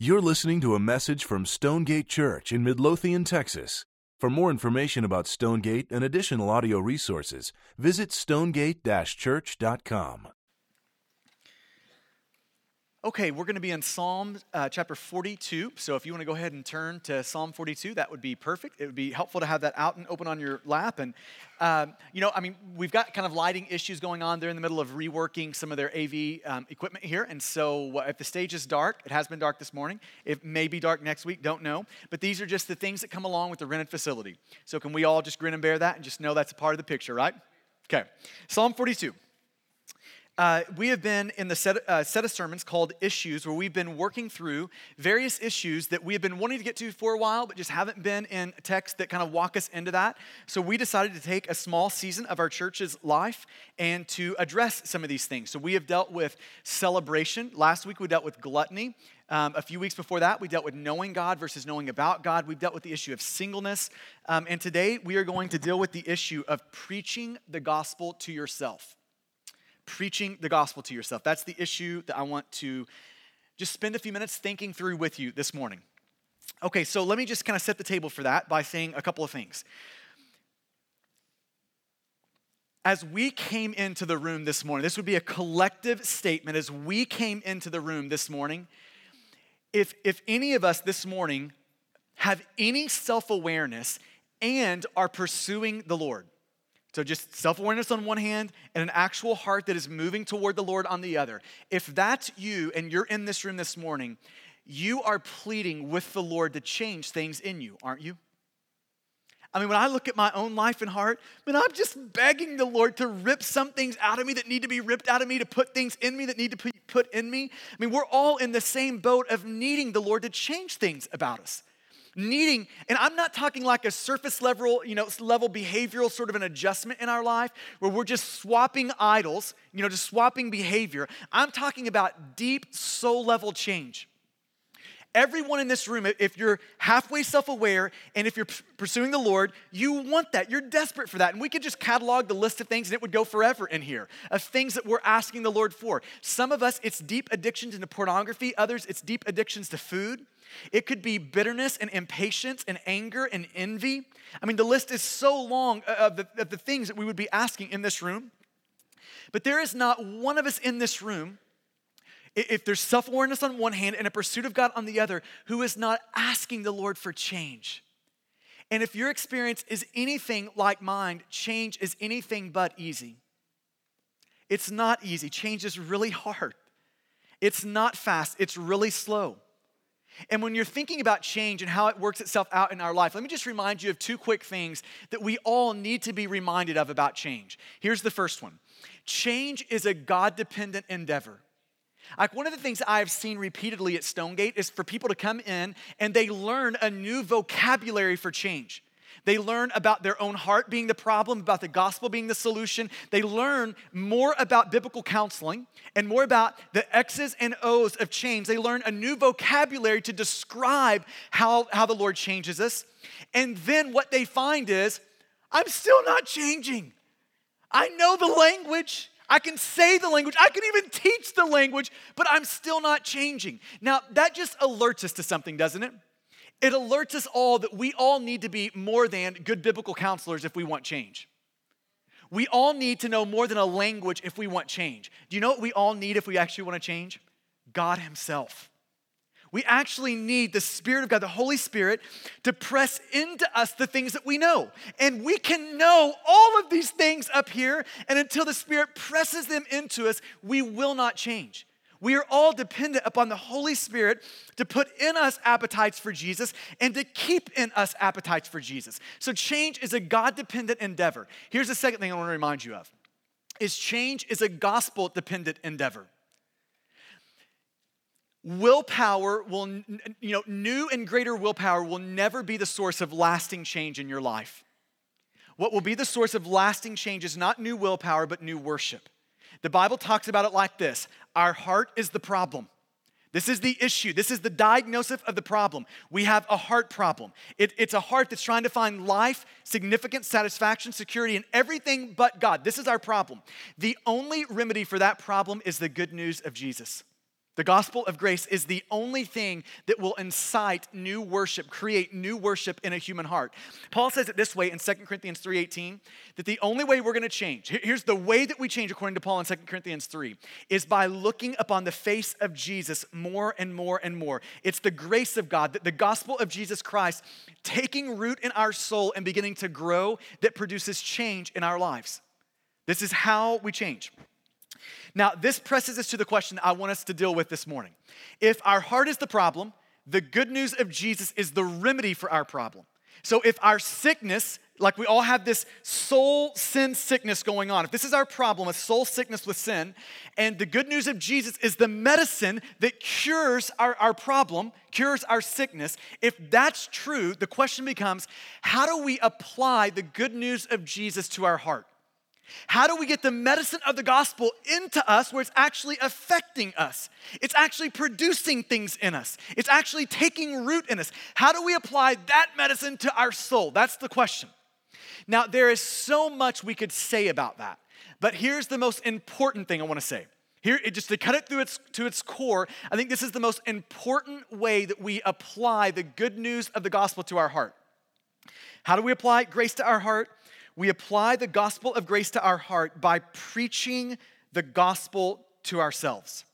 You're listening to a message from Stonegate Church in Midlothian, Texas. For more information about Stonegate and additional audio resources, visit stonegate church.com. Okay, we're going to be in Psalm uh, chapter 42. So if you want to go ahead and turn to Psalm 42, that would be perfect. It would be helpful to have that out and open on your lap. And, um, you know, I mean, we've got kind of lighting issues going on. They're in the middle of reworking some of their AV um, equipment here. And so if the stage is dark, it has been dark this morning. It may be dark next week, don't know. But these are just the things that come along with the rented facility. So can we all just grin and bear that and just know that's a part of the picture, right? Okay, Psalm 42. Uh, we have been in the set, uh, set of sermons called Issues, where we've been working through various issues that we have been wanting to get to for a while, but just haven't been in text that kind of walk us into that. So we decided to take a small season of our church's life and to address some of these things. So we have dealt with celebration. Last week we dealt with gluttony. Um, a few weeks before that, we dealt with knowing God versus knowing about God. We've dealt with the issue of singleness. Um, and today, we are going to deal with the issue of preaching the gospel to yourself preaching the gospel to yourself. That's the issue that I want to just spend a few minutes thinking through with you this morning. Okay, so let me just kind of set the table for that by saying a couple of things. As we came into the room this morning, this would be a collective statement. As we came into the room this morning, if, if any of us this morning have any self awareness and are pursuing the Lord, so, just self awareness on one hand and an actual heart that is moving toward the Lord on the other. If that's you and you're in this room this morning, you are pleading with the Lord to change things in you, aren't you? I mean, when I look at my own life and heart, I mean, I'm just begging the Lord to rip some things out of me that need to be ripped out of me, to put things in me that need to be put in me. I mean, we're all in the same boat of needing the Lord to change things about us needing, and I'm not talking like a surface level, you know, level behavioral sort of an adjustment in our life where we're just swapping idols, you know, just swapping behavior. I'm talking about deep soul level change. Everyone in this room, if you're halfway self aware and if you're pursuing the Lord, you want that. You're desperate for that. And we could just catalog the list of things and it would go forever in here of things that we're asking the Lord for. Some of us, it's deep addictions into pornography, others, it's deep addictions to food. It could be bitterness and impatience and anger and envy. I mean, the list is so long uh, of the, of the things that we would be asking in this room. But there is not one of us in this room, if there's self awareness on one hand and a pursuit of God on the other, who is not asking the Lord for change. And if your experience is anything like mine, change is anything but easy. It's not easy. Change is really hard. It's not fast, it's really slow. And when you're thinking about change and how it works itself out in our life, let me just remind you of two quick things that we all need to be reminded of about change. Here's the first one change is a God dependent endeavor. Like one of the things I've seen repeatedly at Stonegate is for people to come in and they learn a new vocabulary for change. They learn about their own heart being the problem, about the gospel being the solution. They learn more about biblical counseling and more about the X's and O's of change. They learn a new vocabulary to describe how, how the Lord changes us. And then what they find is, I'm still not changing. I know the language. I can say the language. I can even teach the language, but I'm still not changing. Now, that just alerts us to something, doesn't it? It alerts us all that we all need to be more than good biblical counselors if we want change. We all need to know more than a language if we want change. Do you know what we all need if we actually want to change? God Himself. We actually need the Spirit of God, the Holy Spirit, to press into us the things that we know. And we can know all of these things up here, and until the Spirit presses them into us, we will not change. We are all dependent upon the Holy Spirit to put in us appetites for Jesus and to keep in us appetites for Jesus. So change is a God-dependent endeavor. Here's the second thing I want to remind you of. Is change is a gospel dependent endeavor. Willpower will, you know, new and greater willpower will never be the source of lasting change in your life. What will be the source of lasting change is not new willpower, but new worship. The Bible talks about it like this Our heart is the problem. This is the issue. This is the diagnosis of the problem. We have a heart problem. It, it's a heart that's trying to find life, significance, satisfaction, security, and everything but God. This is our problem. The only remedy for that problem is the good news of Jesus. The gospel of grace is the only thing that will incite new worship, create new worship in a human heart. Paul says it this way in 2 Corinthians 3:18 that the only way we're going to change. Here's the way that we change according to Paul in 2 Corinthians 3 is by looking upon the face of Jesus more and more and more. It's the grace of God that the gospel of Jesus Christ taking root in our soul and beginning to grow that produces change in our lives. This is how we change. Now, this presses us to the question I want us to deal with this morning. If our heart is the problem, the good news of Jesus is the remedy for our problem. So, if our sickness, like we all have this soul sin sickness going on, if this is our problem, a soul sickness with sin, and the good news of Jesus is the medicine that cures our, our problem, cures our sickness, if that's true, the question becomes how do we apply the good news of Jesus to our heart? How do we get the medicine of the gospel into us where it's actually affecting us? It's actually producing things in us. It's actually taking root in us. How do we apply that medicine to our soul? That's the question. Now, there is so much we could say about that, but here's the most important thing I want to say. Here, just to cut it through its, to its core, I think this is the most important way that we apply the good news of the gospel to our heart. How do we apply grace to our heart? We apply the gospel of grace to our heart by preaching the gospel to ourselves.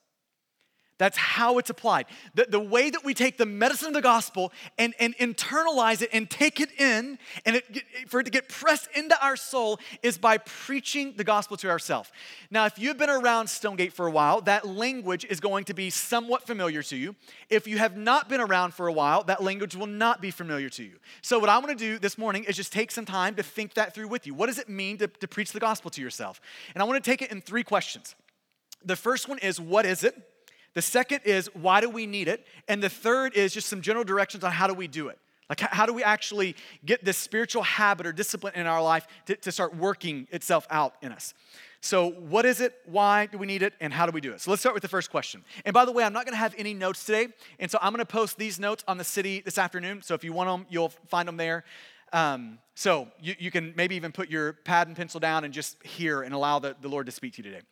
That's how it's applied. The, the way that we take the medicine of the gospel and, and internalize it and take it in, and it, for it to get pressed into our soul, is by preaching the gospel to ourselves. Now, if you've been around Stonegate for a while, that language is going to be somewhat familiar to you. If you have not been around for a while, that language will not be familiar to you. So, what I want to do this morning is just take some time to think that through with you. What does it mean to, to preach the gospel to yourself? And I want to take it in three questions. The first one is, What is it? The second is, why do we need it? And the third is just some general directions on how do we do it. Like, how do we actually get this spiritual habit or discipline in our life to, to start working itself out in us? So, what is it? Why do we need it? And how do we do it? So, let's start with the first question. And by the way, I'm not going to have any notes today. And so, I'm going to post these notes on the city this afternoon. So, if you want them, you'll find them there. Um, so, you, you can maybe even put your pad and pencil down and just hear and allow the, the Lord to speak to you today.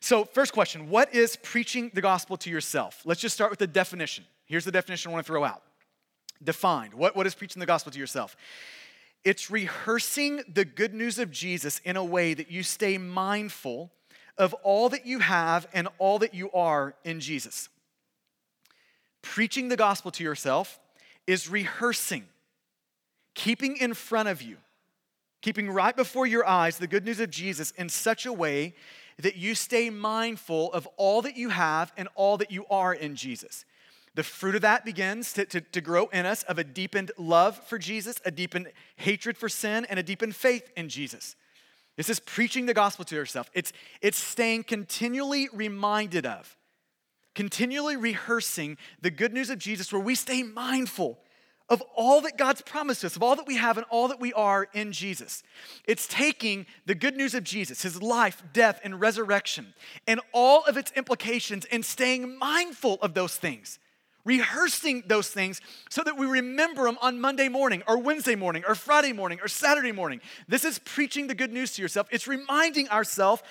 So, first question What is preaching the gospel to yourself? Let's just start with the definition. Here's the definition I want to throw out. Defined. What, what is preaching the gospel to yourself? It's rehearsing the good news of Jesus in a way that you stay mindful of all that you have and all that you are in Jesus. Preaching the gospel to yourself is rehearsing, keeping in front of you, keeping right before your eyes the good news of Jesus in such a way that you stay mindful of all that you have and all that you are in Jesus. The fruit of that begins to, to, to, grow in us of a deepened love for Jesus, a deepened hatred for sin, and a deepened faith in Jesus. This is preaching the gospel to yourself. It's, it's staying continually reminded of, continually rehearsing the good news of Jesus where we stay mindful of all that God's promised us, of all that we have and all that we are in Jesus. It's taking the good news of Jesus, his life, death, and resurrection, and all of its implications, and staying mindful of those things, rehearsing those things so that we remember them on Monday morning, or Wednesday morning, or Friday morning, or Saturday morning. This is preaching the good news to yourself. It's reminding ourselves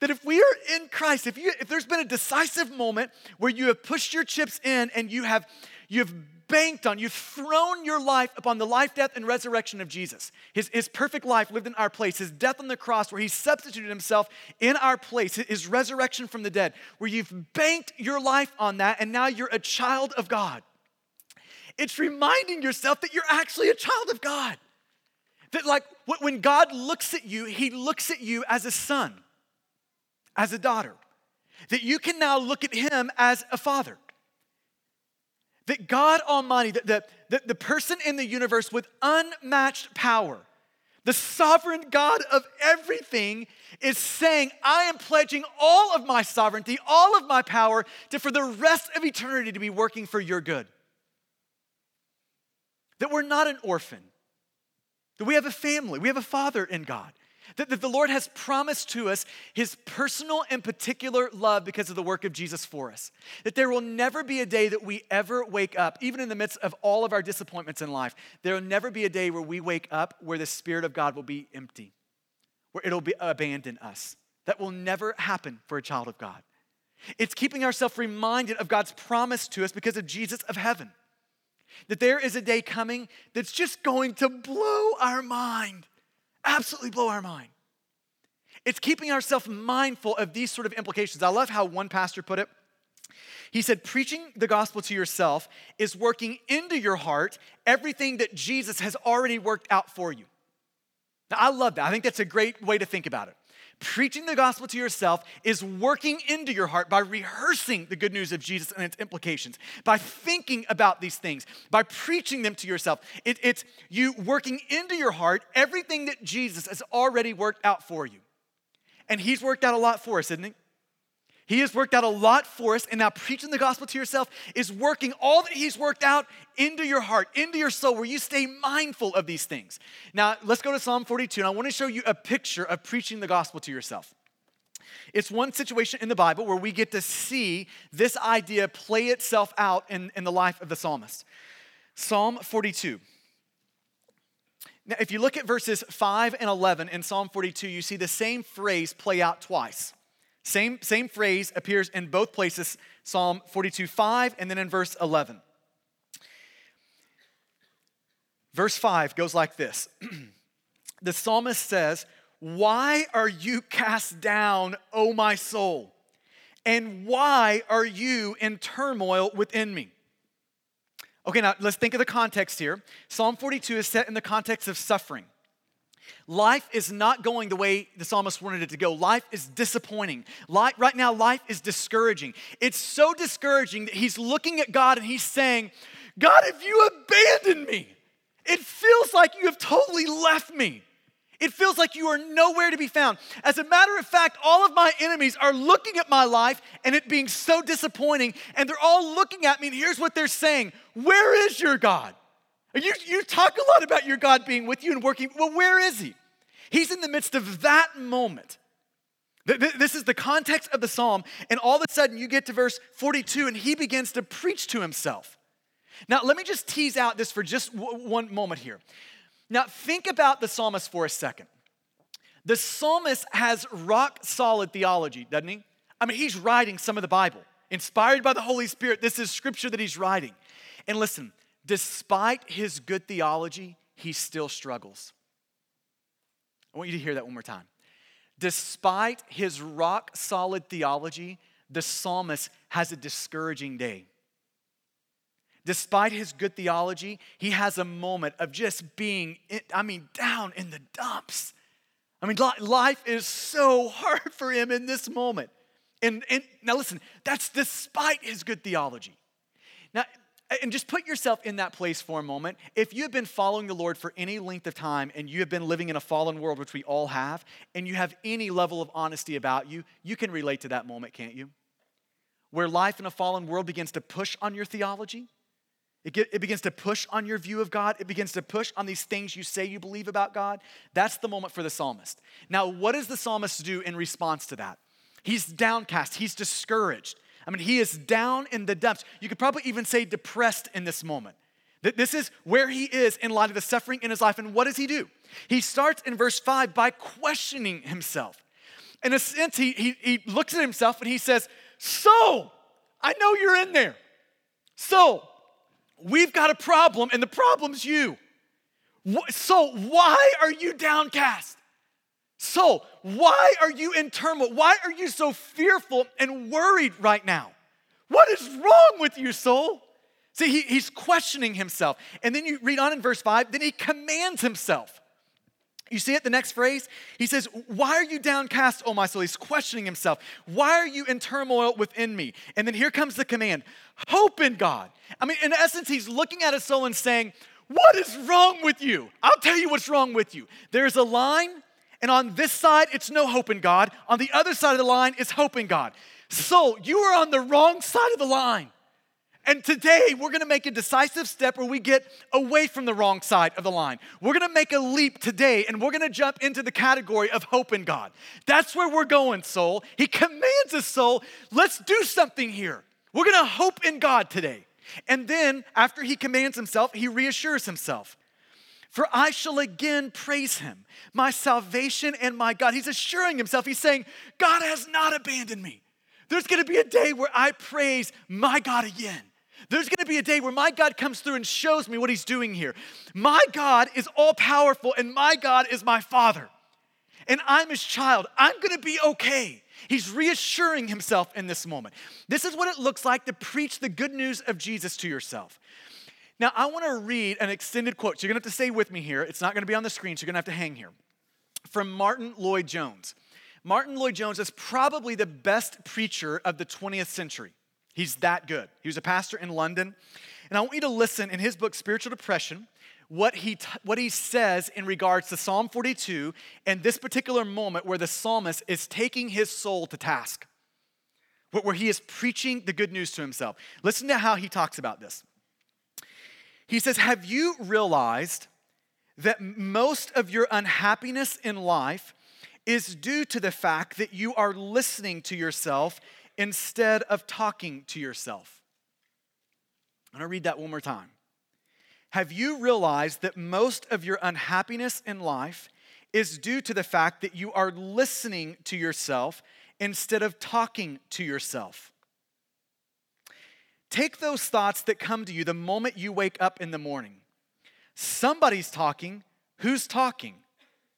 that if we are in Christ, if, you, if there's been a decisive moment where you have pushed your chips in and you have, you have banked on, you've thrown your life upon the life, death, and resurrection of Jesus. His, his perfect life lived in our place, his death on the cross, where he substituted himself in our place, his resurrection from the dead, where you've banked your life on that, and now you're a child of God. It's reminding yourself that you're actually a child of God. That, like, when God looks at you, he looks at you as a son, as a daughter. That you can now look at him as a father. That God Almighty, the, the, the person in the universe with unmatched power, the sovereign God of everything, is saying, I am pledging all of my sovereignty, all of my power to, for the rest of eternity, to be working for your good. That we're not an orphan, that we have a family, we have a father in God. That, that the Lord has promised to us his personal and particular love because of the work of Jesus for us. That there will never be a day that we ever wake up, even in the midst of all of our disappointments in life, there will never be a day where we wake up where the Spirit of God will be empty, where it'll be abandon us. That will never happen for a child of God. It's keeping ourselves reminded of God's promise to us because of Jesus of heaven. That there is a day coming that's just going to blow our mind, absolutely blow our mind. It's keeping ourselves mindful of these sort of implications. I love how one pastor put it. He said, Preaching the gospel to yourself is working into your heart everything that Jesus has already worked out for you. Now, I love that. I think that's a great way to think about it. Preaching the gospel to yourself is working into your heart by rehearsing the good news of Jesus and its implications, by thinking about these things, by preaching them to yourself. It, it's you working into your heart everything that Jesus has already worked out for you. And He's worked out a lot for us, isn't He? He has worked out a lot for us, and now preaching the gospel to yourself is working all that He's worked out into your heart, into your soul, where you stay mindful of these things. Now, let's go to Psalm 42, and I want to show you a picture of preaching the gospel to yourself. It's one situation in the Bible where we get to see this idea play itself out in, in the life of the psalmist. Psalm 42. Now, if you look at verses 5 and 11 in Psalm 42, you see the same phrase play out twice. Same, same phrase appears in both places Psalm 42 5 and then in verse 11. Verse 5 goes like this The psalmist says, Why are you cast down, O my soul? And why are you in turmoil within me? Okay, now let's think of the context here. Psalm 42 is set in the context of suffering. Life is not going the way the psalmist wanted it to go. Life is disappointing. Life, right now, life is discouraging. It's so discouraging that he's looking at God and he's saying, God, if you abandoned me, it feels like you have totally left me. It feels like you are nowhere to be found. As a matter of fact, all of my enemies are looking at my life and it being so disappointing, and they're all looking at me, and here's what they're saying Where is your God? You, you talk a lot about your God being with you and working. Well, where is He? He's in the midst of that moment. This is the context of the psalm, and all of a sudden you get to verse 42 and he begins to preach to himself. Now, let me just tease out this for just one moment here. Now, think about the psalmist for a second. The psalmist has rock solid theology, doesn't he? I mean, he's writing some of the Bible, inspired by the Holy Spirit. This is scripture that he's writing. And listen, despite his good theology, he still struggles. I want you to hear that one more time. Despite his rock solid theology, the psalmist has a discouraging day. Despite his good theology, he has a moment of just being, I mean, down in the dumps. I mean, life is so hard for him in this moment. And, and now listen, that's despite his good theology. Now, and just put yourself in that place for a moment. If you have been following the Lord for any length of time and you have been living in a fallen world, which we all have, and you have any level of honesty about you, you can relate to that moment, can't you? Where life in a fallen world begins to push on your theology, it, get, it begins to push on your view of God, it begins to push on these things you say you believe about God. That's the moment for the psalmist. Now, what does the psalmist do in response to that? He's downcast, he's discouraged. I mean, he is down in the depths. You could probably even say depressed in this moment. This is where he is in light of the suffering in his life. And what does he do? He starts in verse 5 by questioning himself. In a sense, he, he, he looks at himself and he says, So, I know you're in there. So, we've got a problem, and the problem's you. So, why are you downcast? So, why are you in turmoil? Why are you so fearful and worried right now? What is wrong with you, soul? See, he, he's questioning himself. And then you read on in verse 5, then he commands himself. You see it, the next phrase? He says, Why are you downcast, O my soul? He's questioning himself. Why are you in turmoil within me? And then here comes the command hope in God. I mean, in essence, he's looking at his soul and saying, What is wrong with you? I'll tell you what's wrong with you. There's a line and on this side, it's no hope in God. On the other side of the line it's hope in God. So you are on the wrong side of the line. And today, we're gonna make a decisive step where we get away from the wrong side of the line. We're gonna make a leap today and we're gonna jump into the category of hope in God. That's where we're going, soul. He commands us, soul, let's do something here. We're gonna hope in God today. And then, after he commands himself, he reassures himself. For I shall again praise him, my salvation and my God. He's assuring himself, he's saying, God has not abandoned me. There's gonna be a day where I praise my God again. There's gonna be a day where my God comes through and shows me what He's doing here. My God is all powerful, and my God is my Father. And I'm His child. I'm gonna be okay. He's reassuring Himself in this moment. This is what it looks like to preach the good news of Jesus to yourself. Now, I wanna read an extended quote. So you're gonna have to stay with me here. It's not gonna be on the screen, so you're gonna have to hang here. From Martyn Lloyd-Jones. Martyn Lloyd-Jones is probably the best preacher of the 20th century. He's that good. He was a pastor in London. And I want you to listen in his book, Spiritual Depression, what he, t- what he says in regards to Psalm 42 and this particular moment where the psalmist is taking his soul to task, where he is preaching the good news to himself. Listen to how he talks about this. He says, Have you realized that most of your unhappiness in life is due to the fact that you are listening to yourself instead of talking to yourself. I'm gonna read that one more time. Have you realized that most of your unhappiness in life is due to the fact that you are listening to yourself instead of talking to yourself? Take those thoughts that come to you the moment you wake up in the morning. Somebody's talking. Who's talking?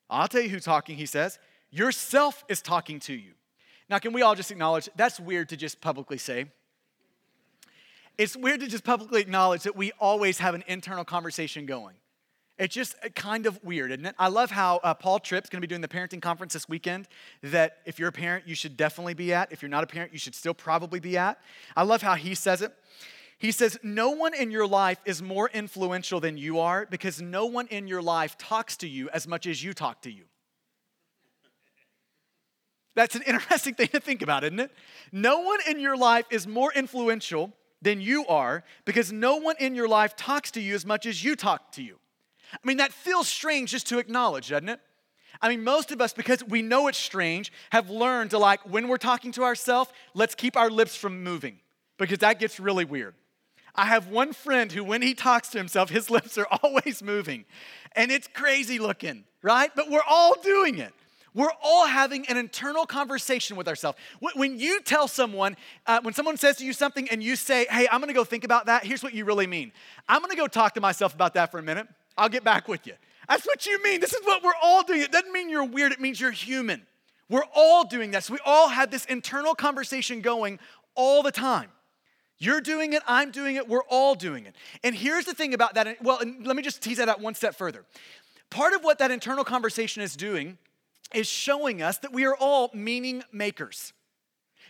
I'll tell you who's talking, he says. Yourself is talking to you. Now, can we all just acknowledge that's weird to just publicly say? It's weird to just publicly acknowledge that we always have an internal conversation going. It's just kind of weird, isn't it? I love how uh, Paul Tripp's going to be doing the parenting conference this weekend. That if you're a parent, you should definitely be at. If you're not a parent, you should still probably be at. I love how he says it. He says, No one in your life is more influential than you are because no one in your life talks to you as much as you talk to you. That's an interesting thing to think about, isn't it? No one in your life is more influential than you are because no one in your life talks to you as much as you talk to you. I mean, that feels strange just to acknowledge, doesn't it? I mean, most of us, because we know it's strange, have learned to like, when we're talking to ourselves, let's keep our lips from moving because that gets really weird. I have one friend who, when he talks to himself, his lips are always moving and it's crazy looking, right? But we're all doing it. We're all having an internal conversation with ourselves. When you tell someone, uh, when someone says to you something and you say, hey, I'm gonna go think about that, here's what you really mean. I'm gonna go talk to myself about that for a minute. I'll get back with you. That's what you mean. This is what we're all doing. It doesn't mean you're weird, it means you're human. We're all doing this. We all have this internal conversation going all the time. You're doing it, I'm doing it, we're all doing it. And here's the thing about that. Well, let me just tease that out one step further. Part of what that internal conversation is doing is showing us that we are all meaning makers.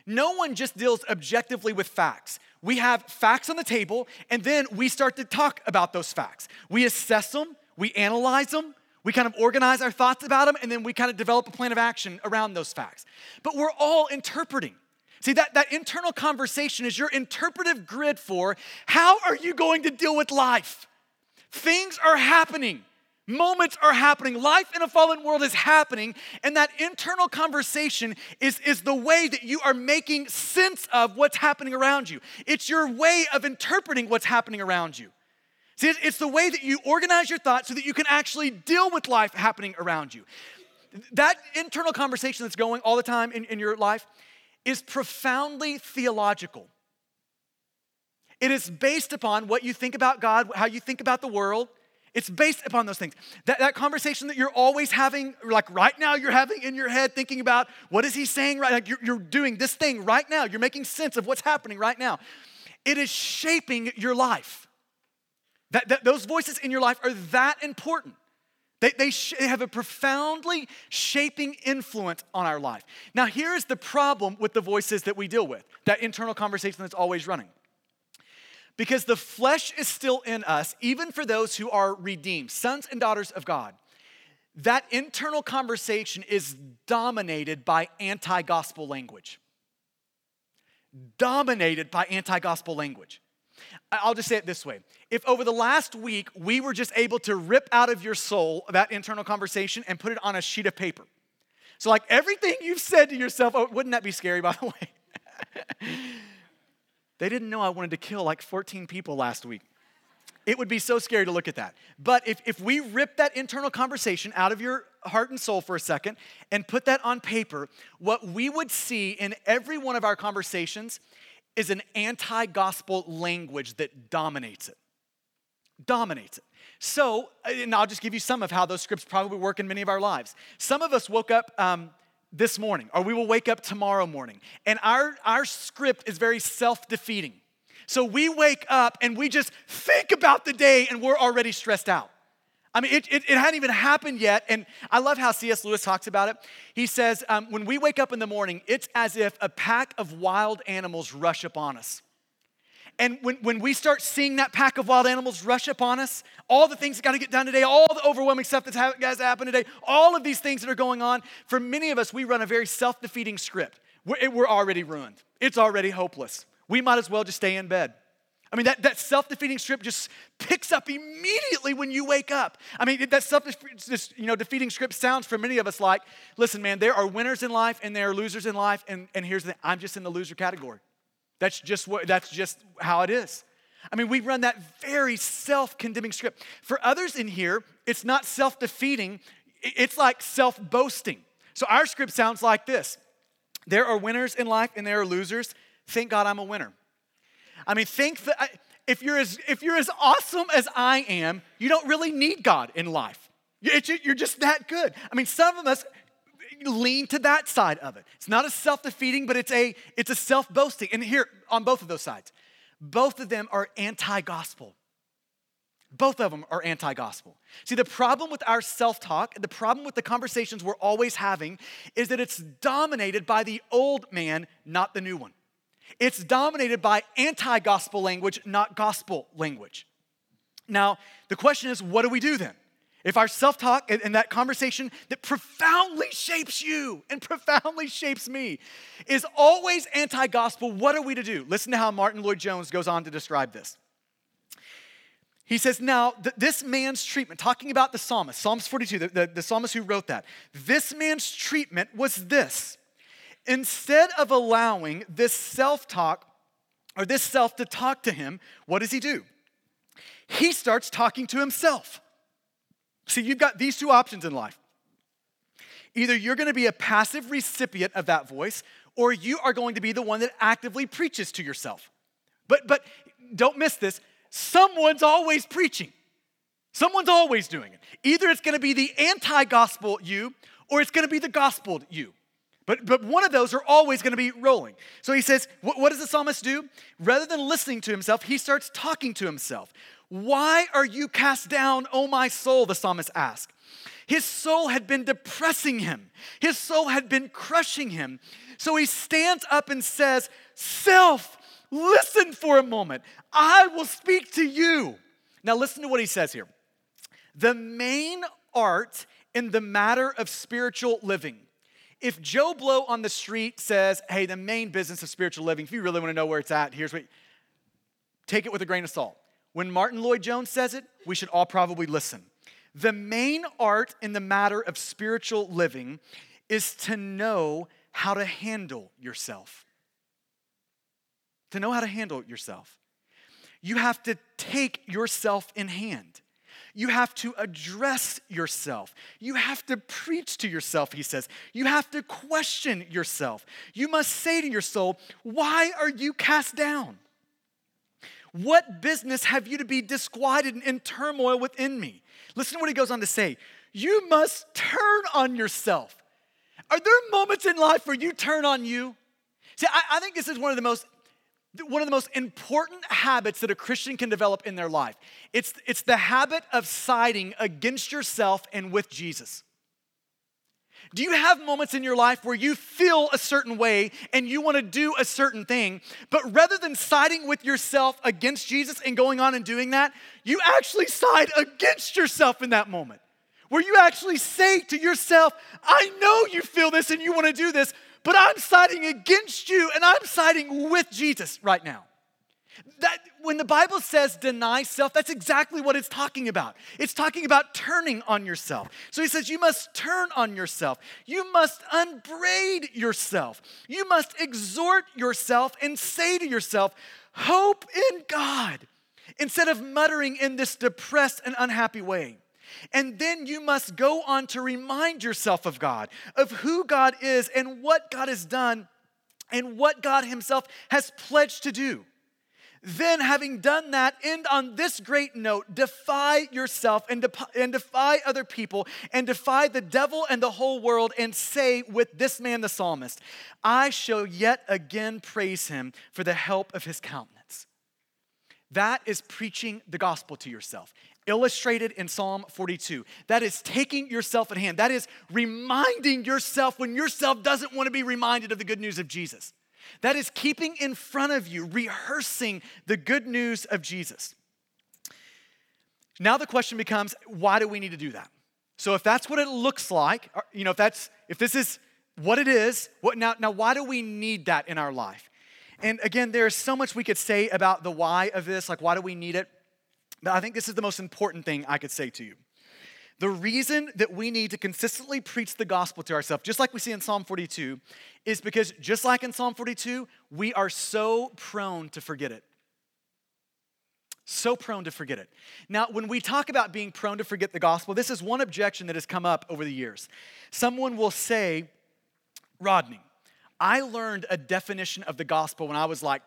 No one just deals objectively with facts. We have facts on the table, and then we start to talk about those facts. We assess them, we analyze them, we kind of organize our thoughts about them, and then we kind of develop a plan of action around those facts. But we're all interpreting. See, that, that internal conversation is your interpretive grid for how are you going to deal with life? Things are happening. Moments are happening. Life in a fallen world is happening. And that internal conversation is, is the way that you are making sense of what's happening around you. It's your way of interpreting what's happening around you. See, it's the way that you organize your thoughts so that you can actually deal with life happening around you. That internal conversation that's going all the time in, in your life is profoundly theological. It is based upon what you think about God, how you think about the world, it's based upon those things. That, that conversation that you're always having, like right now, you're having in your head, thinking about what is he saying right Like you're, you're doing this thing right now. You're making sense of what's happening right now. It is shaping your life. That, that those voices in your life are that important. They, they, sh- they have a profoundly shaping influence on our life. Now, here's the problem with the voices that we deal with that internal conversation that's always running because the flesh is still in us, even for those who are redeemed, sons and daughters of God. That internal conversation is dominated by anti gospel language. Dominated by anti gospel language. I'll just say it this way. If over the last week we were just able to rip out of your soul that internal conversation and put it on a sheet of paper. So, like everything you've said to yourself, oh, wouldn't that be scary, by the way? They didn't know I wanted to kill like 14 people last week. it would be so scary to look at that. But if, if we rip that internal conversation out of your heart and soul for a second and put that on paper, what we would see in every one of our conversations is an anti gospel language that dominates it. Dominates it. So, and I'll just give you some of how those scripts probably work in many of our lives. Some of us woke up um, this morning, or we will wake up tomorrow morning, and our, our script is very self defeating. So we wake up and we just think about the day and we're already stressed out. I mean, it, it, it hadn't even happened yet. And I love how C.S. Lewis talks about it. He says, um, when we wake up in the morning, it's as if a pack of wild animals rush upon us. And when, when we start seeing that pack of wild animals rush upon us, all the things that got to get done today, all the overwhelming stuff that's ha- has happened today, all of these things that are going on, for many of us, we run a very self defeating script. We're, we're already ruined, it's already hopeless. We might as well just stay in bed. I mean, that, that self defeating script just picks up immediately when you wake up. I mean, that self you know, defeating script sounds for many of us like, listen, man, there are winners in life and there are losers in life, and, and here's the thing I'm just in the loser category. That's just what that's just how it is. I mean, we run that very self-condemning script. For others in here, it's not self-defeating, it's like self-boasting. So our script sounds like this. There are winners in life and there are losers. Thank God I'm a winner. I mean, think that if you're as if you're as awesome as I am, you don't really need God in life. You're just that good. I mean, some of us lean to that side of it. It's not a self-defeating, but it's a it's a self-boasting. And here on both of those sides, both of them are anti-gospel. Both of them are anti gospel. See, the problem with our self talk, the problem with the conversations we're always having, is that it's dominated by the old man, not the new one. It's dominated by anti gospel language, not gospel language. Now, the question is, what do we do then? If our self talk and, that conversation that profoundly shapes you and profoundly shapes me is always anti gospel, what are we to do? Listen to how Martyn Lloyd-Jones goes on to describe this. He says, Now, th- this man's treatment, talking about the psalmist, Psalms 42, the, the, the psalmist who wrote that, this man's treatment was this. Instead of allowing this self talk or this self to talk to him, what does he do? He starts talking to himself. See, you've got these two options in life. Either you're going to be a passive recipient of that voice, or you are going to be the one that actively preaches to yourself. But, but don't miss this someone's always preaching, someone's always doing it. Either it's going to be the anti gospel you, or it's going to be the gospel you. But, but one of those are always going to be rolling. So he says, what, what does the psalmist do? Rather than listening to himself, he starts talking to himself. Why are you cast down, O my soul? The psalmist asked. His soul had been depressing him, his soul had been crushing him. So he stands up and says, Self, listen for a moment. I will speak to you. Now, listen to what he says here. The main art in the matter of spiritual living. If Joe Blow on the street says, hey, the main business of spiritual living, if you really want to know where it's at, here's what, take it with a grain of salt. When Martyn Lloyd-Jones says it, we should all probably listen. The main art in the matter of spiritual living is to know how to handle yourself. To know how to handle yourself. You have to take yourself in hand. You have to address yourself. You have to preach to yourself, he says. You have to question yourself. You must say to your soul, Why are you cast down? What business have you to be disquieted and in turmoil within me? Listen to what he goes on to say. You must turn on yourself. Are there moments in life where you turn on you? See, I, I think this is one of the most one of the most important habits that a Christian can develop in their life. It's, it's the habit of siding against yourself and with Jesus. Do you have moments in your life where you feel a certain way and you want to do a certain thing, but rather than siding with yourself against Jesus and going on and doing that, you actually side against yourself in that moment? Where you actually say to yourself, I know you feel this and you want to do this, but I'm siding against you and I'm siding with Jesus right now. That when the Bible says deny self, that's exactly what it's talking about. It's talking about turning on yourself. So he says you must turn on yourself. You must unbraid yourself. You must exhort yourself and say to yourself, hope in God. instead of muttering in this depressed and unhappy way. And then you must go on to remind yourself of God, of who God is and what God has done and what God Himself has pledged to do. Then, having done that, end on this great note defy yourself and, de- and defy other people and defy the devil and the whole world and say with this man, the psalmist, I shall yet again praise him for the help of his countenance. That is preaching the gospel to yourself illustrated in Psalm 42. That is taking yourself at hand. That is reminding yourself when yourself doesn't want to be reminded of the good news of Jesus. That is keeping in front of you, rehearsing the good news of Jesus. Now the question becomes why do we need to do that? So if that's what it looks like, uh, you know, if that's if this is what it is, what now now why do we need that in our life? And again, there's so much we could say about the why of this, like why do we need it? But I think this is the most important thing I could say to you. The reason that we need to consistently preach the gospel to ourselves, just like we see in Psalm 42, is because just like in Psalm 42, we are so prone to forget it. So prone to forget it. Now, when we talk about being prone to forget the gospel, this is one objection that has come up over the years. Someone will say, Rodney, I learned a definition of the gospel when I was like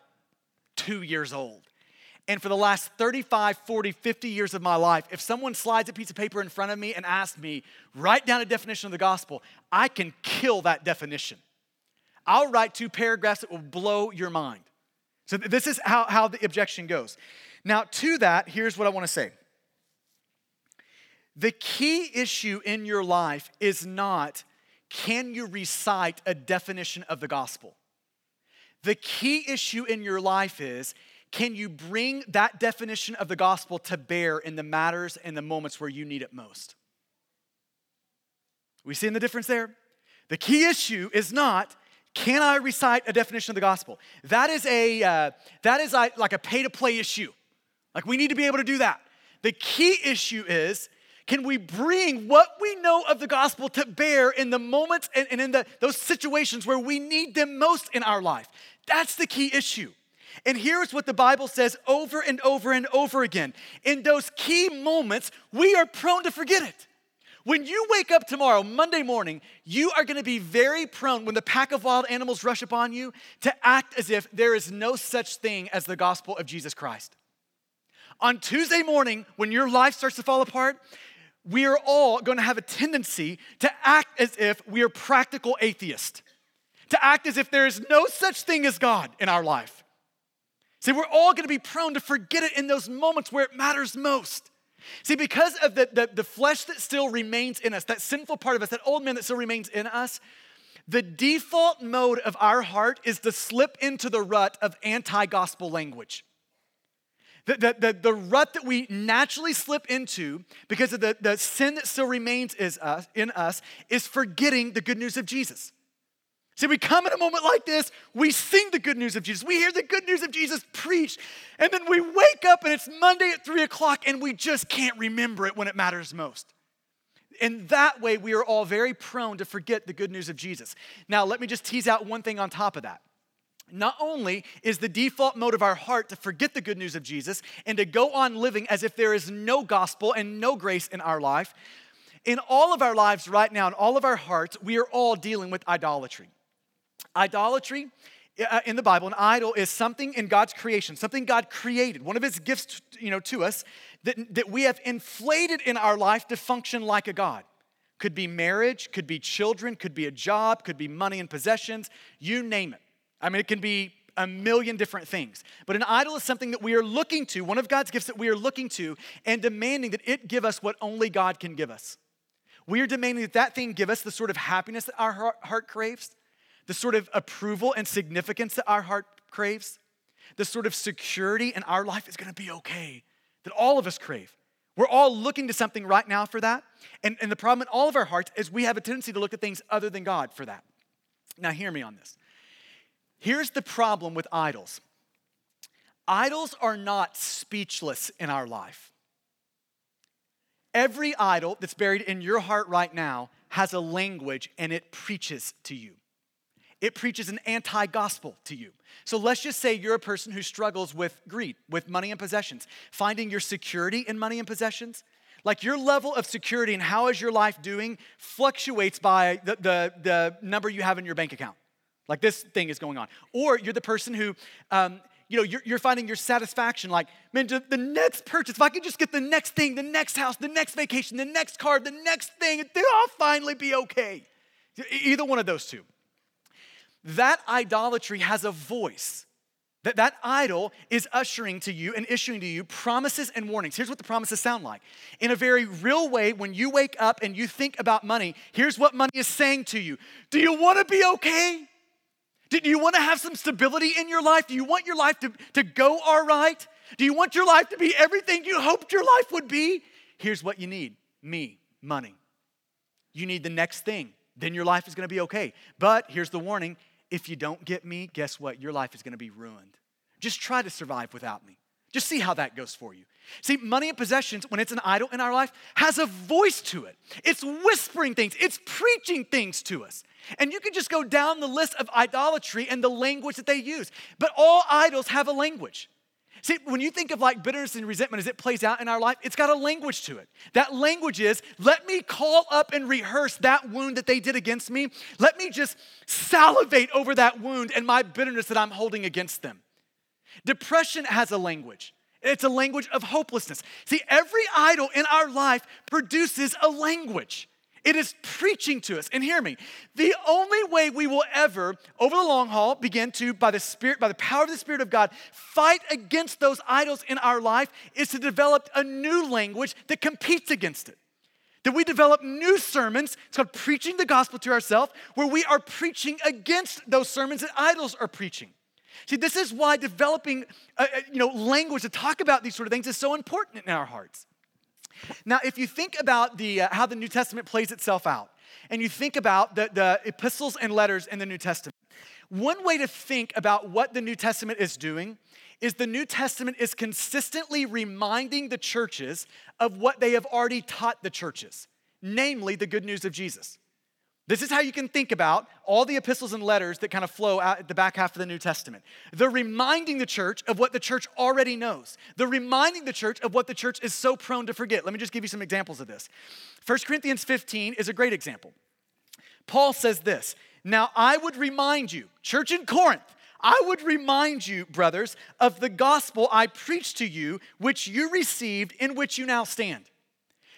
two years old. And for the last 35, 40, 50 years of my life, if someone slides a piece of paper in front of me and asks me, write down a definition of the gospel, I can kill that definition. I'll write two paragraphs that will blow your mind. So, this is how, how the objection goes. Now, to that, here's what I want to say the key issue in your life is not can you recite a definition of the gospel? The key issue in your life is can you bring that definition of the gospel to bear in the matters and the moments where you need it most? We seeing the difference there? The key issue is not can I recite a definition of the gospel? That is a uh, that is a, like a pay to play issue. Like we need to be able to do that. The key issue is can we bring what we know of the gospel to bear in the moments and, and in the, those situations where we need them most in our life? That's the key issue. And here's what the Bible says over and over and over again. In those key moments, we are prone to forget it. When you wake up tomorrow, Monday morning, you are gonna be very prone, when the pack of wild animals rush upon you, to act as if there is no such thing as the gospel of Jesus Christ. On Tuesday morning, when your life starts to fall apart, we are all gonna have a tendency to act as if we are practical atheists, to act as if there is no such thing as God in our life. See, we're all gonna be prone to forget it in those moments where it matters most. See, because of the, the, the, flesh that still remains in us, that sinful part of us, that old man that still remains in us, the default mode of our heart is to slip into the rut of anti gospel language. The, the, the, the, rut that we naturally slip into because of the, the sin that still remains is us, in us is forgetting the good news of Jesus. See, we come in a moment like this, we sing the good news of Jesus, we hear the good news of Jesus preached, and then we wake up and it's Monday at three o'clock and we just can't remember it when it matters most. In that way, we are all very prone to forget the good news of Jesus. Now, let me just tease out one thing on top of that. Not only is the default mode of our heart to forget the good news of Jesus and to go on living as if there is no gospel and no grace in our life, in all of our lives right now, in all of our hearts, we are all dealing with idolatry. Idolatry uh, in the Bible, an idol is something in God's creation, something God created, one of his gifts you know, to us that, that we have inflated in our life to function like a God. Could be marriage, could be children, could be a job, could be money and possessions, you name it. I mean, it can be a million different things. But an idol is something that we are looking to, one of God's gifts that we are looking to, and demanding that it give us what only God can give us. We are demanding that that thing give us the sort of happiness that our heart craves, the sort of approval and significance that our heart craves, the sort of security in our life is gonna be okay that all of us crave. We're all looking to something right now for that. And, and the problem in all of our hearts is we have a tendency to look at things other than God for that. Now, hear me on this. Here's the problem with idols idols are not speechless in our life. Every idol that's buried in your heart right now has a language and it preaches to you. It preaches an anti gospel to you. So let's just say you're a person who struggles with greed, with money and possessions, finding your security in money and possessions. Like your level of security and how is your life doing fluctuates by the, the, the number you have in your bank account. Like this thing is going on. Or you're the person who, um, you know, you're, you're, finding your satisfaction like, man, the next purchase, if I could just get the next thing, the next house, the next vacation, the next car, the next thing, I'll finally be okay. Either one of those two. That idolatry has a voice. That, that idol is ushering to you and issuing to you promises and warnings. Here's what the promises sound like. In a very real way, when you wake up and you think about money, here's what money is saying to you Do you want to be okay? Do you want to have some stability in your life? Do you want your life to, to go all right? Do you want your life to be everything you hoped your life would be? Here's what you need me, money. You need the next thing. Then your life is going to be okay. But here's the warning if you don't get me, guess what? Your life is going to be ruined. Just try to survive without me. Just see how that goes for you. See, money and possessions, when it's an idol in our life, has a voice to it. It's whispering things, it's preaching things to us. And you can just go down the list of idolatry and the language that they use. But all idols have a language. See, when you think of like bitterness and resentment as it plays out in our life, it's got a language to it. That language is let me call up and rehearse that wound that they did against me. Let me just salivate over that wound and my bitterness that I'm holding against them. Depression has a language. It's a language of hopelessness. See, every idol in our life produces a language. It is preaching to us. And hear me, the only way we will ever, over the long haul, begin to, by the Spirit, by the power of the Spirit of God, fight against those idols in our life is to develop a new language that competes against it. That we develop new sermons, it's called preaching the gospel to ourselves, where we are preaching against those sermons that idols are preaching. See, this is why developing a, you know, language to talk about these sort of things is so important in our hearts. Now, if you think about the, uh, how the New Testament plays itself out, and you think about the, the epistles and letters in the New Testament, one way to think about what the New Testament is doing is the New Testament is consistently reminding the churches of what they have already taught the churches, namely the good news of Jesus. This is how you can think about all the epistles and letters that kind of flow out at the back half of the New Testament. They're reminding the church of what the church already knows. They're reminding the church of what the church is so prone to forget. Let me just give you some examples of this. 1 Corinthians 15 is a great example. Paul says this Now I would remind you, church in Corinth, I would remind you, brothers, of the gospel I preached to you, which you received, in which you now stand.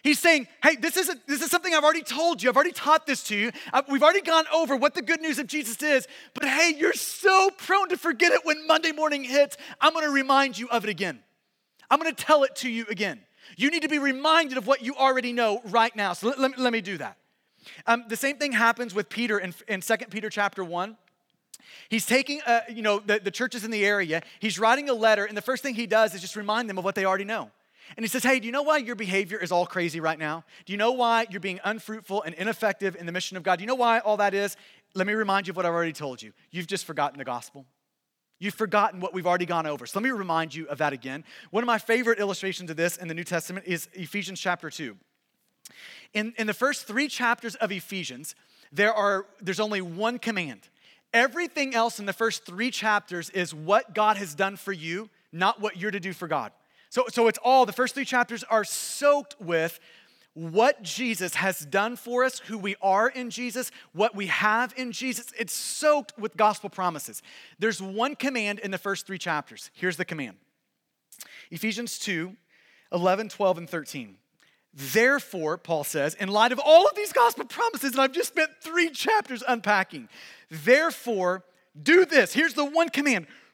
He's saying, hey, this is, this is something I've already told you. I've already taught this to you. I've, we've already gone over what the good news of Jesus is. But hey, you're so prone to forget it when Monday morning hits. I'm going to remind you of it again. I'm going to tell it to you again. You need to be reminded of what you already know right now. So let, let, let me do that. Um, the same thing happens with Peter in, in 2 Peter chapter 1. He's taking, uh, you know, the, the churches in the area. He's writing a letter, and the first thing he does is just remind them of what they already know. And he says, Hey, do you know why your behavior is all crazy right now? Do you know why you're being unfruitful and ineffective in the mission of God? Do you know why all that is? Let me remind you of what I've already told you. You've just forgotten the gospel. You've forgotten what we've already gone over. So let me remind you of that again. One of my favorite illustrations of this in the New Testament is Ephesians chapter 2. In, in the first three chapters of Ephesians, there are, there's only one command. Everything else in the first three chapters is what God has done for you, not what you're to do for God. So, so it's all, the first three chapters are soaked with what Jesus has done for us, who we are in Jesus, what we have in Jesus. It's soaked with gospel promises. There's one command in the first three chapters. Here's the command Ephesians 2 11, 12, and 13. Therefore, Paul says, in light of all of these gospel promises, and I've just spent three chapters unpacking, therefore, do this. Here's the one command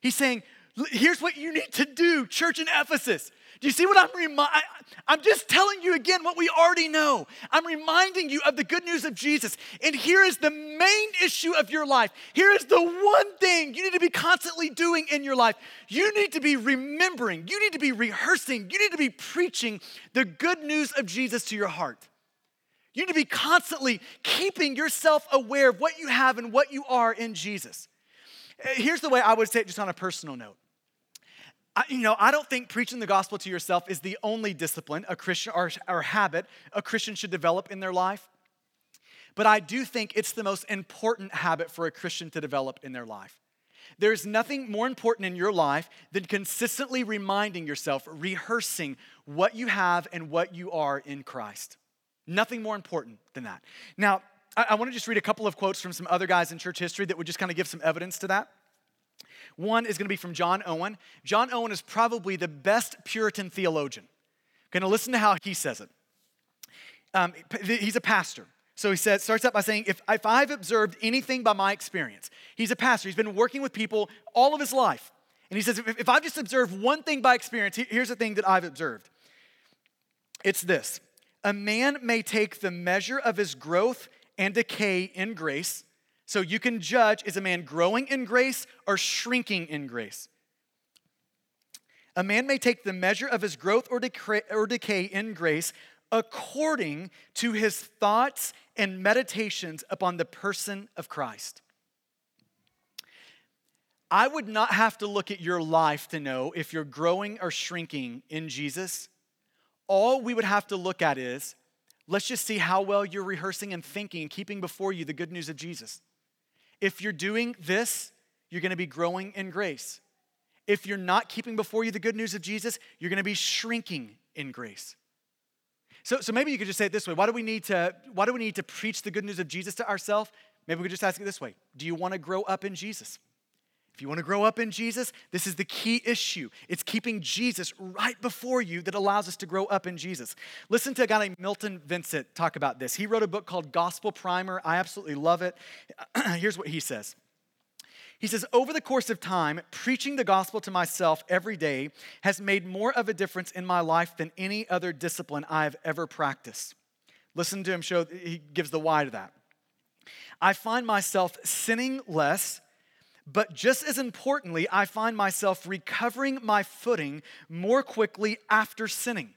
He's saying, here's what you need to do, church in Ephesus. Do you see what I'm reminding? I'm just telling you again what we already know. I'm reminding you of the good news of Jesus. And here is the main issue of your life. Here is the one thing you need to be constantly doing in your life. You need to be remembering, you need to be rehearsing, you need to be preaching the good news of Jesus to your heart. You need to be constantly keeping yourself aware of what you have and what you are in Jesus. Uh, here's the way I would say it just on a personal note. I, you know, I don't think preaching the gospel to yourself is the only discipline a Christian or, or habit a Christian should develop in their life. But I do think it's the most important habit for a Christian to develop in their life. There's nothing more important in your life than consistently reminding yourself, rehearsing what you have and what you are in Christ. Nothing more important than that. Now, I, I want to just read a couple of quotes from some other guys in church history that would just kind of give some evidence to that. One is going to be from John Owen. John Owen is probably the best Puritan theologian. Going to listen to how he says it. Um, he's a pastor. So he says, starts out by saying, if, if I've observed anything by my experience, he's a pastor. He's been working with people all of his life. And he says, if, if I've just observed one thing by experience, here's the thing that I've observed it's this a man may take the measure of his growth and decay in grace so you can judge is a man growing in grace or shrinking in grace? A man may take the measure of his growth or decay, or decay in grace according to his thoughts and meditations upon the person of Christ. I would not have to look at your life to know if you're growing or shrinking in Jesus. All we would have to look at is let's just see how well you're rehearsing and thinking and keeping before you the good news of Jesus. If you're doing this, you're going to be growing in grace. If you're not keeping before you the good news of Jesus, you're going to be shrinking in grace. So, so maybe you could just say it this way why do, we need to, why do we need to preach the good news of Jesus to ourselves? Maybe we could just ask it this way Do you want to grow up in Jesus? If you want to grow up in Jesus, this is the key issue. It's keeping Jesus right before you that allows us to grow up in Jesus. Listen to a guy named Milton Vincent talk about this. He wrote a book called Gospel Primer. I absolutely love it. Here's what he says. He says, Over the course of time, preaching the gospel to myself every day has made more of a difference in my life than any other discipline I've ever practiced. Listen to him show, he gives the why to that. I find myself sinning less but just as importantly, I find myself recovering my footing more quickly after sinning.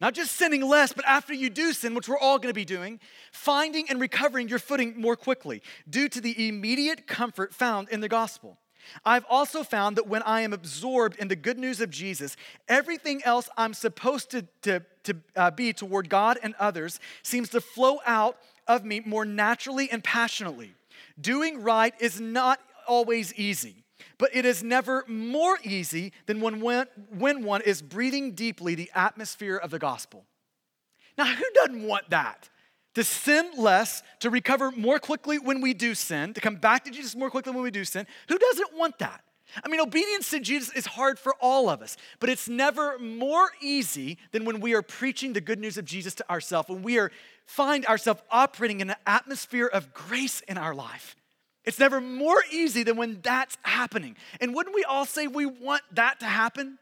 Not just sinning less, but after you do sin, which we're all going to be doing, finding and recovering your footing more quickly due to the immediate comfort found in the gospel. I've also found that when I am absorbed in the good news of Jesus, everything else I'm supposed to, to, to uh, be toward God and others seems to flow out of me more naturally and passionately. Doing right is not always easy, but it is never more easy than when, when one is breathing deeply the atmosphere of the gospel. Now, who doesn't want that? To sin less, to recover more quickly when we do sin, to come back to Jesus more quickly when we do sin. Who doesn't want that? I mean, obedience to Jesus is hard for all of us, but it's never more easy than when we are preaching the good news of Jesus to ourselves, when we are find ourselves operating in an atmosphere of grace in our life. It's never more easy than when that's happening. And wouldn't we all say we want that to happen?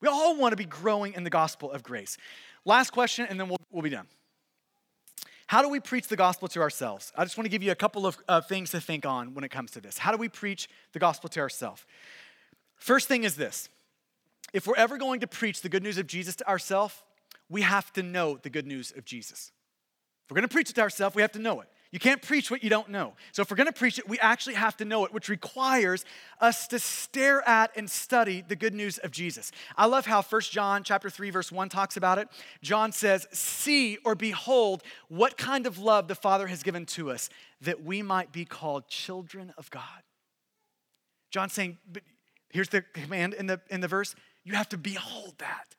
We all want to be growing in the gospel of grace. Last question, and then we'll, we'll be done. How do we preach the gospel to ourselves? I just want to give you a couple of uh, things to think on when it comes to this. How do we preach the gospel to ourselves? First thing is this if we're ever going to preach the good news of Jesus to ourselves, we have to know the good news of Jesus. If we're going to preach it to ourselves, we have to know it. You can't preach what you don't know. So if we're going to preach it, we actually have to know it, which requires us to stare at and study the good news of Jesus. I love how 1 John chapter 3 verse 1 talks about it. John says, "See or behold what kind of love the Father has given to us that we might be called children of God." John's saying, but here's the command in the in the verse, you have to behold that.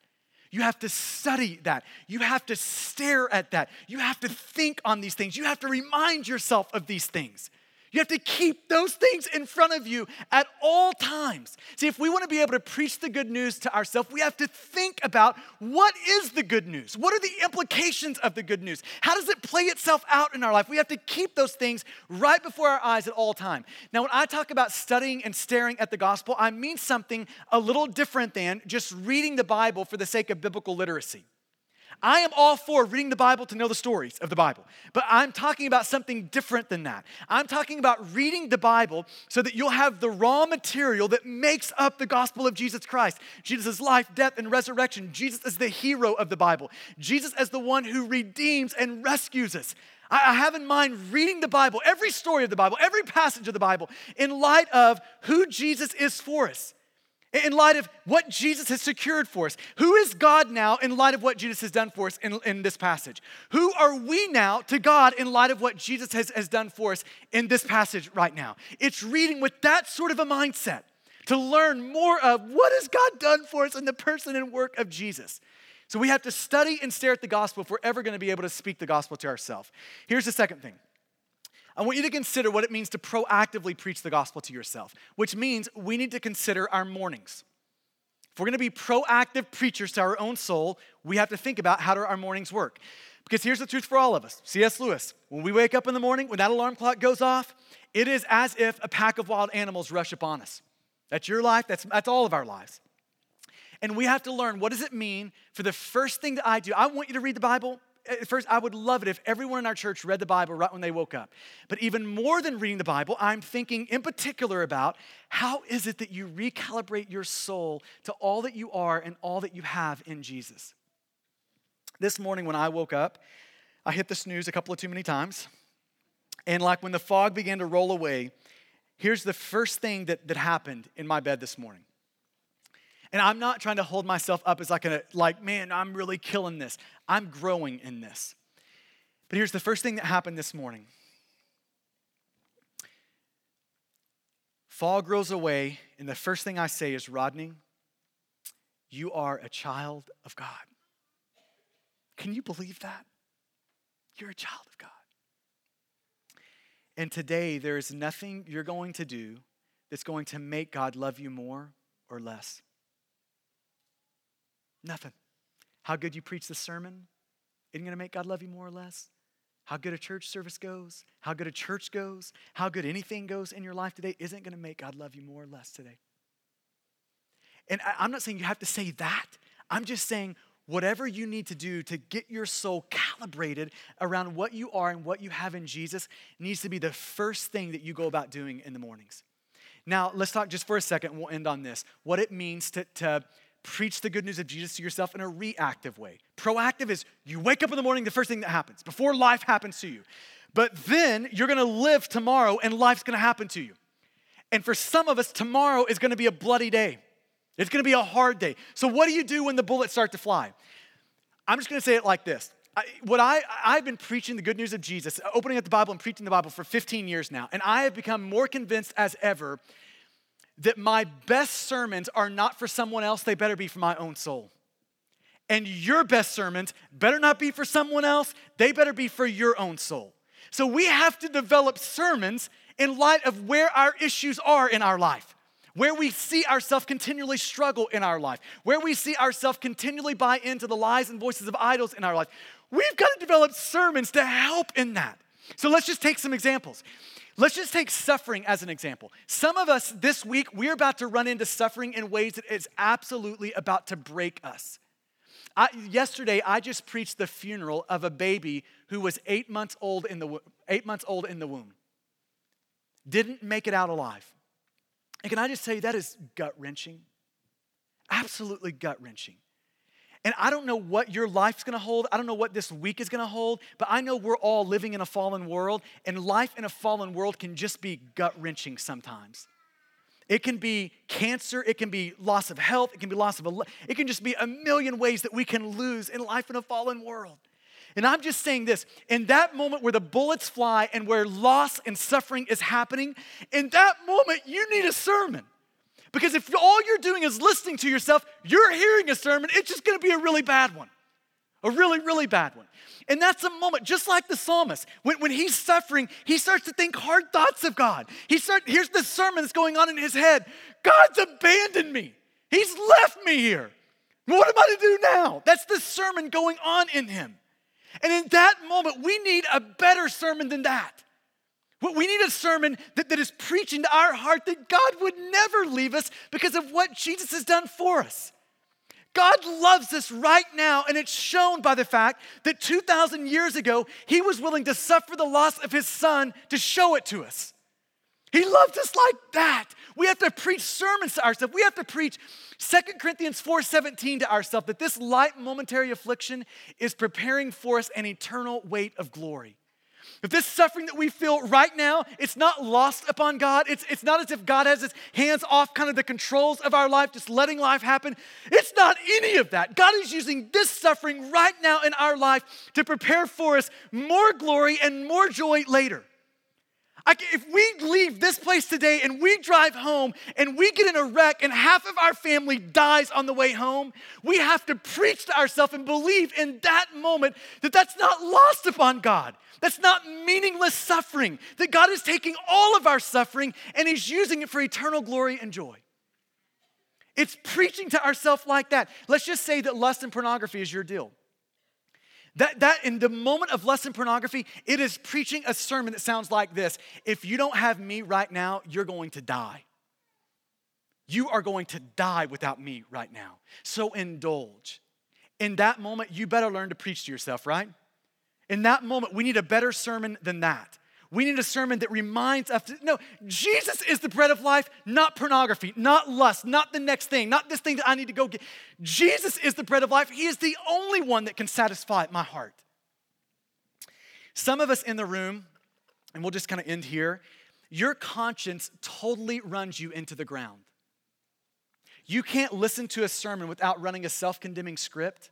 You have to study that. You have to stare at that. You have to think on these things. You have to remind yourself of these things. You have to keep those things in front of you at all times. See, if we want to be able to preach the good news to ourselves, we have to think about what is the good news? What are the implications of the good news? How does it play itself out in our life? We have to keep those things right before our eyes at all time. Now, when I talk about studying and staring at the gospel, I mean something a little different than just reading the Bible for the sake of biblical literacy. I am all for reading the Bible to know the stories of the Bible, but I'm talking about something different than that. I'm talking about reading the Bible so that you'll have the raw material that makes up the gospel of Jesus Christ Jesus' life, death, and resurrection. Jesus as the hero of the Bible, Jesus as the one who redeems and rescues us. I have in mind reading the Bible, every story of the Bible, every passage of the Bible, in light of who Jesus is for us in light of what Jesus has secured for us. Who is God now in light of what Jesus has done for us in, in this passage? Who are we now to God in light of what Jesus has, has done for us in this passage right now? It's reading with that sort of a mindset to learn more of what has God done for us in the person and work of Jesus. So we have to study and stare at the gospel if we're ever going to be able to speak the gospel to ourselves. Here's the second thing I want you to consider what it means to proactively preach the gospel to yourself, which means we need to consider our mornings. If we're gonna be proactive preachers to our own soul, we have to think about how do our mornings work. Because here's the truth for all of us C.S. Lewis, when we wake up in the morning, when that alarm clock goes off, it is as if a pack of wild animals rush upon us. That's your life, that's, that's all of our lives. And we have to learn what does it mean for the first thing that I do? I want you to read the Bible at first, I would love it if everyone in our church read the Bible right when they woke up. But even more than reading the Bible, I'm thinking in particular about how is it that you recalibrate your soul to all that you are and all that you have in Jesus. This morning when I woke up, I hit the snooze a couple of too many times. And like when the fog began to roll away, here's the first thing that, that happened in my bed this morning. And I'm not trying to hold myself up as like a like, man, I'm really killing this. I'm growing in this. But here's the first thing that happened this morning. Fall grows away, and the first thing I say is, Rodney, you are a child of God. Can you believe that? You're a child of God. And today, there is nothing you're going to do that's going to make God love you more or less. Nothing. How good you preach the sermon isn't going to make God love you more or less. How good a church service goes, how good a church goes, how good anything goes in your life today isn't going to make God love you more or less today. And I'm not saying you have to say that. I'm just saying whatever you need to do to get your soul calibrated around what you are and what you have in Jesus needs to be the first thing that you go about doing in the mornings. Now, let's talk just for a second, we'll end on this. What it means to, to preach the good news of Jesus to yourself in a reactive way. Proactive is you wake up in the morning, the first thing that happens, before life happens to you. But then you're gonna live tomorrow and life's gonna happen to you. And for some of us, tomorrow is gonna be a bloody day. It's gonna be a hard day. So, what do you do when the bullets start to fly? I'm just gonna say it like this. I, what I, I've been preaching the good news of Jesus, opening up the Bible and preaching the Bible for 15 years now, and I have become more convinced as ever that my best sermons are not for someone else, they better be for my own soul. And your best sermons better not be for someone else, they better be for your own soul. So we have to develop sermons in light of where our issues are in our life, where we see ourselves continually struggle in our life, where we see ourselves continually buy into the lies and voices of idols in our life. We've got to develop sermons to help in that. So let's just take some examples. Let's just take suffering as an example. Some of us this week, we're about to run into suffering in ways that is absolutely about to break us. I, yesterday, I just preached the funeral of a baby who was eight months old in the eight months old in the womb. Didn't make it out alive. And can I just tell you that is gut wrenching? Absolutely gut wrenching. And I don't know what your life's gonna hold. I don't know what this week is gonna hold, but I know we're all living in a fallen world, and life in a fallen world can just be gut wrenching sometimes. It can be cancer, it can be loss of health, it can be loss of a, it can just be a million ways that we can lose in life in a fallen world. And I'm just saying this in that moment where the bullets fly and where loss and suffering is happening, in that moment, you need a sermon. Because if all you're doing is listening to yourself, you're hearing a sermon, it's just gonna be a really bad one. a really, really bad one. And that's a moment, just like the psalmist, when, when he's suffering, he starts to think hard thoughts of God. He start, here's the sermon that's going on in his head God's abandoned me, He's left me here. What am I to do now? That's the sermon going on in him. And in that moment, we need a better sermon than that. We need a sermon that, that is preaching to our heart that God would never leave us because of what Jesus has done for us. God loves us right now, and it's shown by the fact that 2,000 years ago, He was willing to suffer the loss of His Son to show it to us. He loved us like that. We have to preach sermons to ourselves. We have to preach 2 Corinthians 4:17 to ourselves that this light momentary affliction is preparing for us an eternal weight of glory. If this suffering that we feel right now, it's not lost upon God. It's, it's not as if God has his hands off kind of the controls of our life, just letting life happen. It's not any of that. God is using this suffering right now in our life to prepare for us more glory and more joy later. If we leave this place today and we drive home and we get in a wreck and half of our family dies on the way home, we have to preach to ourselves and believe in that moment that that's not lost upon God. That's not meaningless suffering, that God is taking all of our suffering and He's using it for eternal glory and joy. It's preaching to ourselves like that. Let's just say that lust and pornography is your deal. That, that in the moment of and pornography, it is preaching a sermon that sounds like this If you don't have me right now, you're going to die. You are going to die without me right now. So indulge. In that moment, you better learn to preach to yourself, right? In that moment, we need a better sermon than that. We need a sermon that reminds us no, Jesus is the bread of life, not pornography, not lust, not the next thing, not this thing that I need to go get. Jesus is the bread of life. He is the only one that can satisfy my heart. Some of us in the room, and we'll just kind of end here, your conscience totally runs you into the ground. You can't listen to a sermon without running a self condemning script.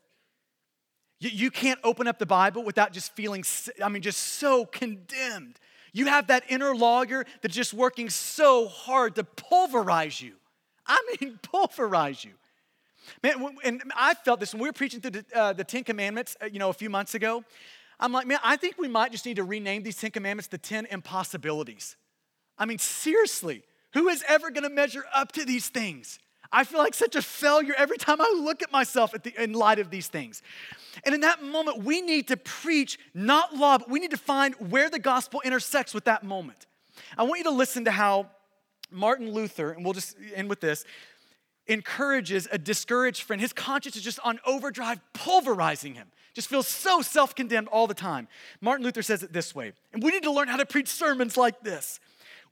You, you can't open up the Bible without just feeling, I mean, just so condemned you have that inner lawyer that's just working so hard to pulverize you. I mean, pulverize you. Man, and I felt this when we were preaching through the, uh, the Ten Commandments, uh, you know, a few months ago. I'm like, man, I think we might just need to rename these Ten Commandments the Ten Impossibilities. I mean, seriously, who is ever going to measure up to these things? I feel like such a failure every time I look at myself at the, in light of these things. And in that moment, we need to preach not law, but we need to find where the gospel intersects with that moment. I want you to listen to how Martin Luther, and we'll just end with this, encourages a discouraged friend. His conscience is just on overdrive, pulverizing him. Just feels so self condemned all the time. Martin Luther says it this way, and we need to learn how to preach sermons like this.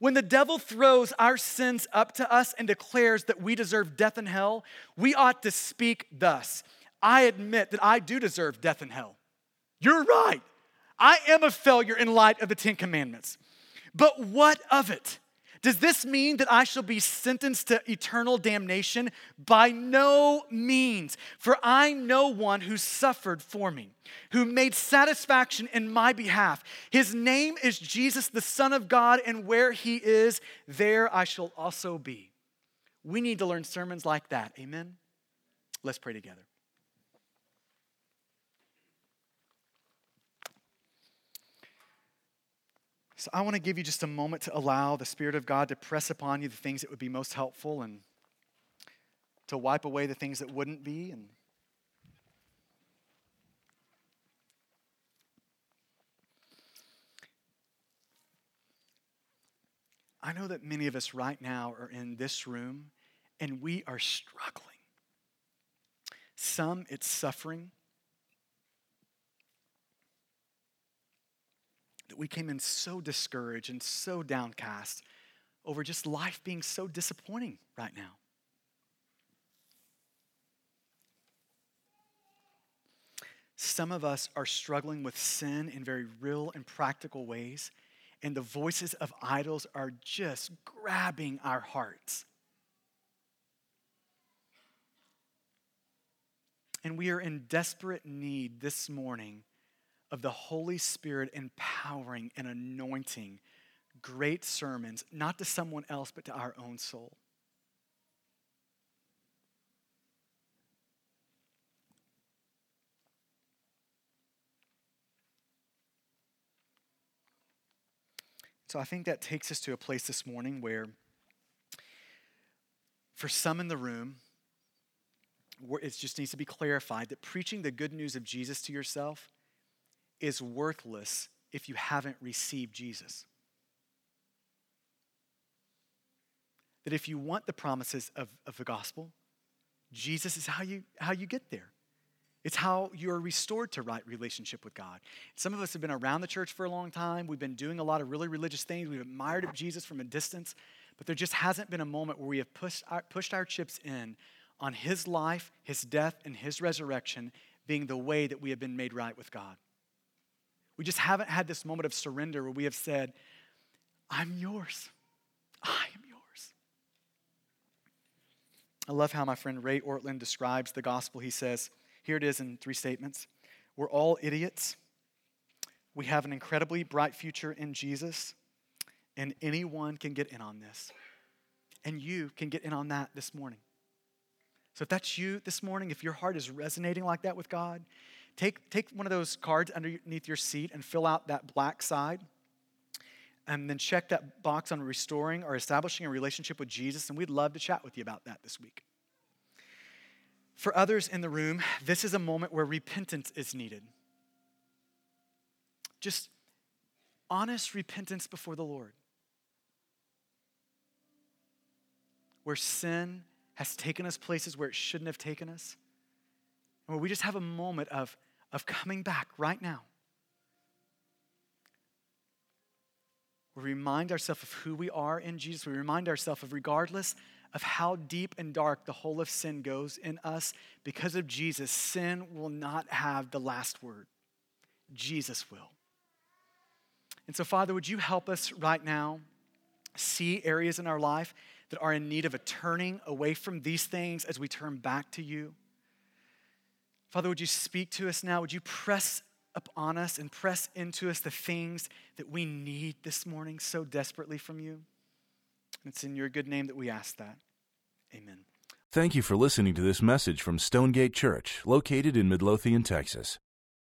When the devil throws our sins up to us and declares that we deserve death and hell, we ought to speak thus I admit that I do deserve death and hell. You're right. I am a failure in light of the Ten Commandments. But what of it? Does this mean that I shall be sentenced to eternal damnation? By no means, for I know one who suffered for me, who made satisfaction in my behalf. His name is Jesus, the Son of God, and where he is, there I shall also be. We need to learn sermons like that. Amen? Let's pray together. So I want to give you just a moment to allow the Spirit of God to press upon you the things that would be most helpful and to wipe away the things that wouldn't be and I know that many of us right now are in this room and we are struggling. Some it's suffering. That we came in so discouraged and so downcast over just life being so disappointing right now. Some of us are struggling with sin in very real and practical ways, and the voices of idols are just grabbing our hearts. And we are in desperate need this morning of the Holy Spirit empowering and anointing great sermons, not to someone else, but to our own soul. So I think that takes us to a place this morning where, for some in the room, it just needs to be clarified that preaching the good news of Jesus to yourself is worthless if you haven't received Jesus. That if you want the promises of, of the gospel, Jesus is how you, how you get there. It's how you're restored to right relationship with God. Some of us have been around the church for a long time. We've been doing a lot of really religious things. We've admired Jesus from a distance, but there just hasn't been a moment where we have pushed our, pushed our chips in on his life, his death, and his resurrection being the way that we have been made right with God. We just haven't had this moment of surrender where we have said, I'm yours. I am yours. I love how my friend Ray Ortlund describes the gospel. He says, here it is in three statements We're all idiots. We have an incredibly bright future in Jesus, and anyone can get in on this. And you can get in on that this morning. So if that's you this morning, if your heart is resonating like that with God, take, take one of those cards underneath your seat and fill out that black side. And then check that box on restoring or establishing a relationship with Jesus. And we'd love to chat with you about that this week. For others in the room, this is a moment where repentance is needed. Just honest repentance before the Lord. Where sin has taken us places where it shouldn't have taken us. Where we just have a moment of, of coming back right now. We remind ourselves of who we are in Jesus. We remind ourselves of regardless of how deep and dark the hole of sin goes in us, because of Jesus, sin will not have the last word. Jesus will. And so, Father, would you help us right now see areas in our life that are in need of a turning away from these things as we turn back to you? Father, would you speak to us now? Would you press upon us and press into us the things that we need this morning so desperately from you? It's in your good name that we ask that. Amen. Thank you for listening to this message from Stonegate Church, located in Midlothian, Texas.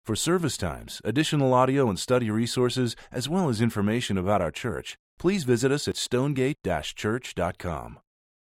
For service times, additional audio and study resources, as well as information about our church, please visit us at stonegate-church.com.